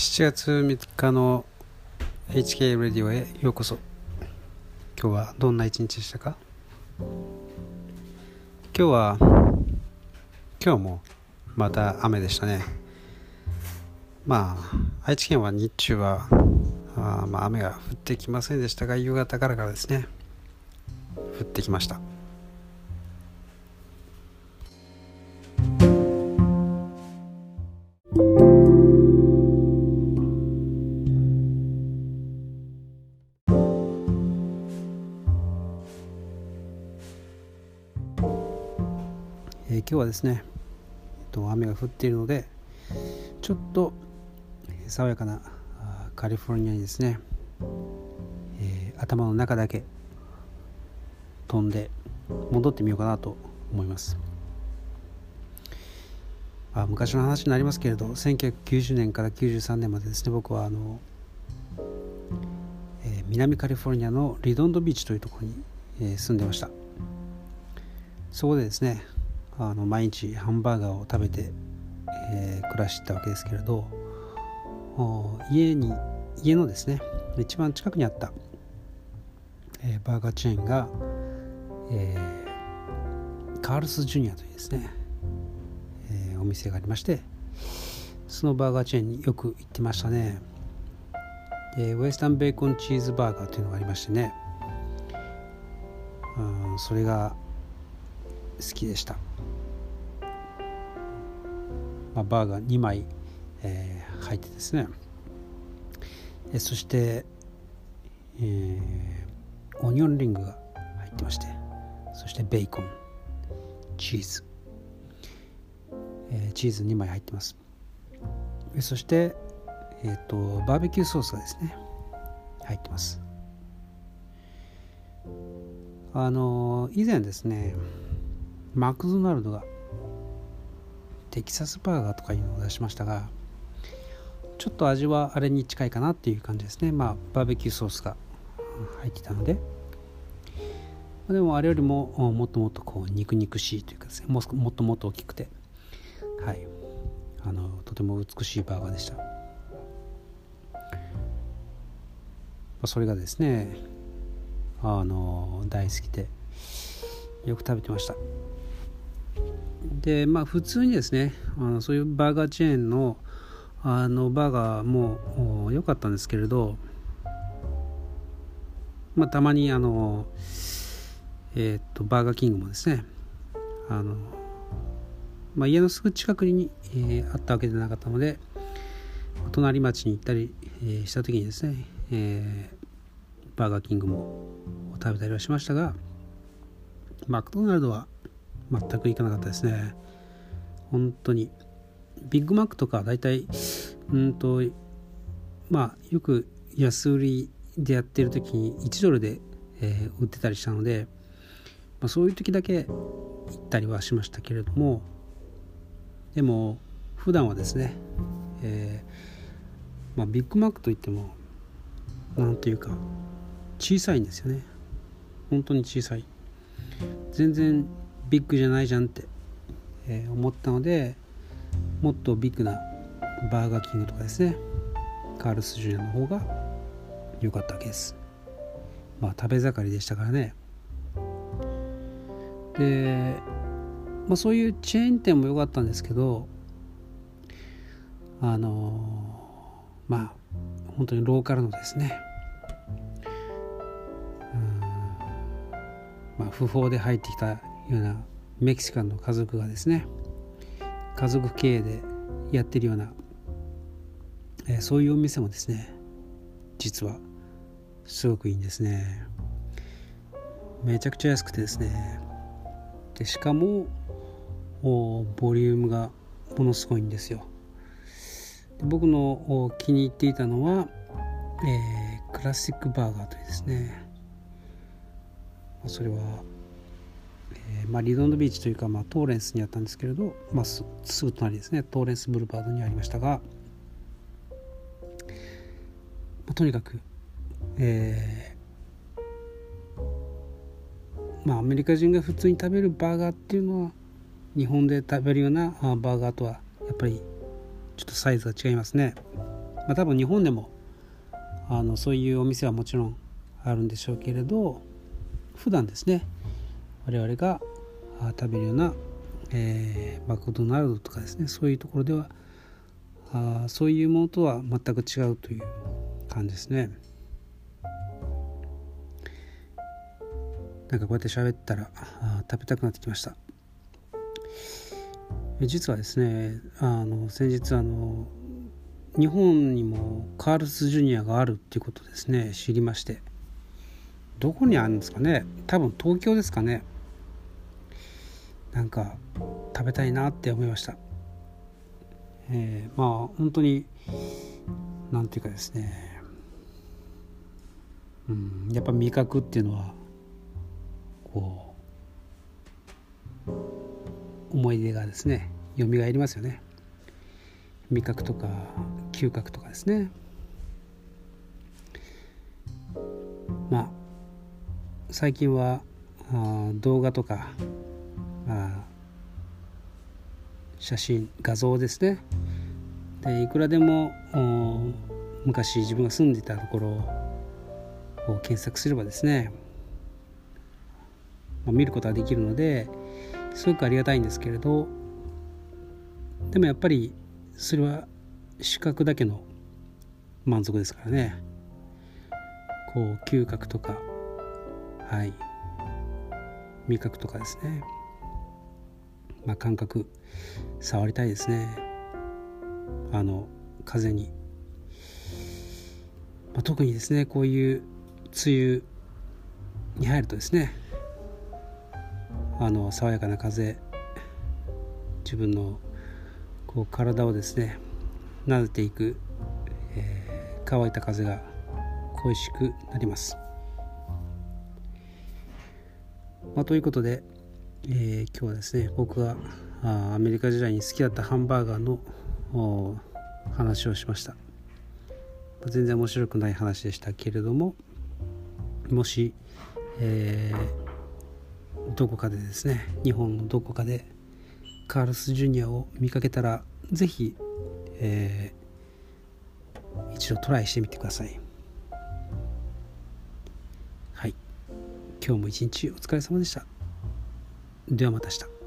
7月3日の HK レディオへようこそ。今日はどんな一日でしたか？今日は今日もまた雨でしたね。まあ愛知県は日中はあまあ雨が降ってきませんでしたが夕方からからですね降ってきました。今日はですね、えっと、雨が降っているのでちょっと爽やかなカリフォルニアにですね、えー、頭の中だけ飛んで戻ってみようかなと思います。あ昔の話になりますけれど1990年から93年までですね僕はあの、えー、南カリフォルニアのリドンドビーチというところに、えー、住んでました。そこでですねあの毎日ハンバーガーを食べて、えー、暮らしてたわけですけれど家に家のですね一番近くにあった、えー、バーガーチェーンが、えー、カールスジュニアというですね、えー、お店がありましてそのバーガーチェーンによく行ってましたね。でウエスタンベーコンチーズバーガーというのがありましてね。うんそれが好きでした。まあ、バーガー2枚、えー、入ってですね。えそして、えー、オニオンリングが入ってましてそしてベーコンチーズ、えー、チーズ2枚入ってます。そして、えー、とバーベキューソースがですね入ってます。あの以前ですねマクドナルドがテキサスバーガーとかいうのを出しましたがちょっと味はあれに近いかなっていう感じですね。まあバーベキューソースが入ってたので。でもあれよりももっともっとこう肉肉しいというかですね。もっともっと大きくて。はい。あのとても美しいバーガーでした。それがですねあの大好きでよく食べてました。でまあ普通にですねあのそういうバーガーチェーンのあのバーガーも良かったんですけれど、まあ、たまにあの、えー、っとバーガーキングもですねあの、まあ、家のすぐ近くに、えー、あったわけではなかったので隣町に行ったり、えー、した時にですね、えー、バーガーキングも食べたりはしましたがマクドナルドは全く行かなかったですね。本当に。ビッグマックとか大体うんとまあよく安売りでやってる時に1ドルで、えー、売ってたりしたので、まあ、そういう時だけ行ったりはしましたけれどもでも普段はですね、えーまあ、ビッグマックといっても何というか小さいんですよね。本当に小さい。全然ビッグじゃないじゃんって、えー、思ったのでもっとビッグなバーガーキングとかですねカールスジュニアの方が良かったわけです。まあ食べ盛りでしたからね。で、まあ、そういうチェーン店も良かったんですけどあのまあ本当にローカルのですねまあ、不法で入ってきたようなメキシカンの家族がですね家族経営でやってるような、えー、そういうお店もですね実はすごくいいんですね。めちゃくちゃ安くてですね。でしかもボリュームがものすごいんですよ。僕の気に入っていたのは、えー、クラシックバーガーというですね。それはえー、まあ、リドンドビーチというか、まあ、トーレンスにあったんですけれど、まあ、すぐ隣ですね。トーレンスブルバードにありましたが、まあ、とにかく、えー、まあアメリカ人が普通に食べるバーガーっていうのは日本で食べるようなバーガーとはやっぱりちょっとサイズが違いますね、まあ、多分日本でもあのそういうお店はもちろんあるんでしょうけれど普段ですね。我々が食べるような、えー、マクドナルドとかですねそういうところではあそういうものとは全く違うという感じですね。なんかこうやって喋ったらあ食べたくなってきました。実はですねあの先日あの日本にもカールス・ジュニアがあるっていうことですね知りまして。どこにあるんですかね。多分東京ですかね。なんか食べたいなって思いました。えー、まあ本当になんていうかですね。うんやっぱ味覚っていうのはこう思い出がですね蘇りますよね。味覚とか嗅覚とかですね。まあ最近はあ動画とか写真画像ですね。でいくらでも昔自分が住んでいたところを検索すればですね、まあ、見ることができるのですごくありがたいんですけれどでもやっぱりそれは視覚だけの満足ですからね。こう嗅覚とかはい味覚とかですね。まあ感覚触りたいですねあの風に、まあ、特にですねこういう梅雨に入るとですねあの爽やかな風自分のこう体をですね撫でていく、えー、乾いた風が恋しくなります。まあ、ということで、えー、今日はですね僕があアメリカ時代に好きだったハンバーガーの話をしました、全然面白くない話でしたけれどももし、えー、どこかでですね日本のどこかでカールス・ジュニアを見かけたら是非、えー、一度トライしてみてください。はい。今日も一日お疲れ様でした。ではまた明日。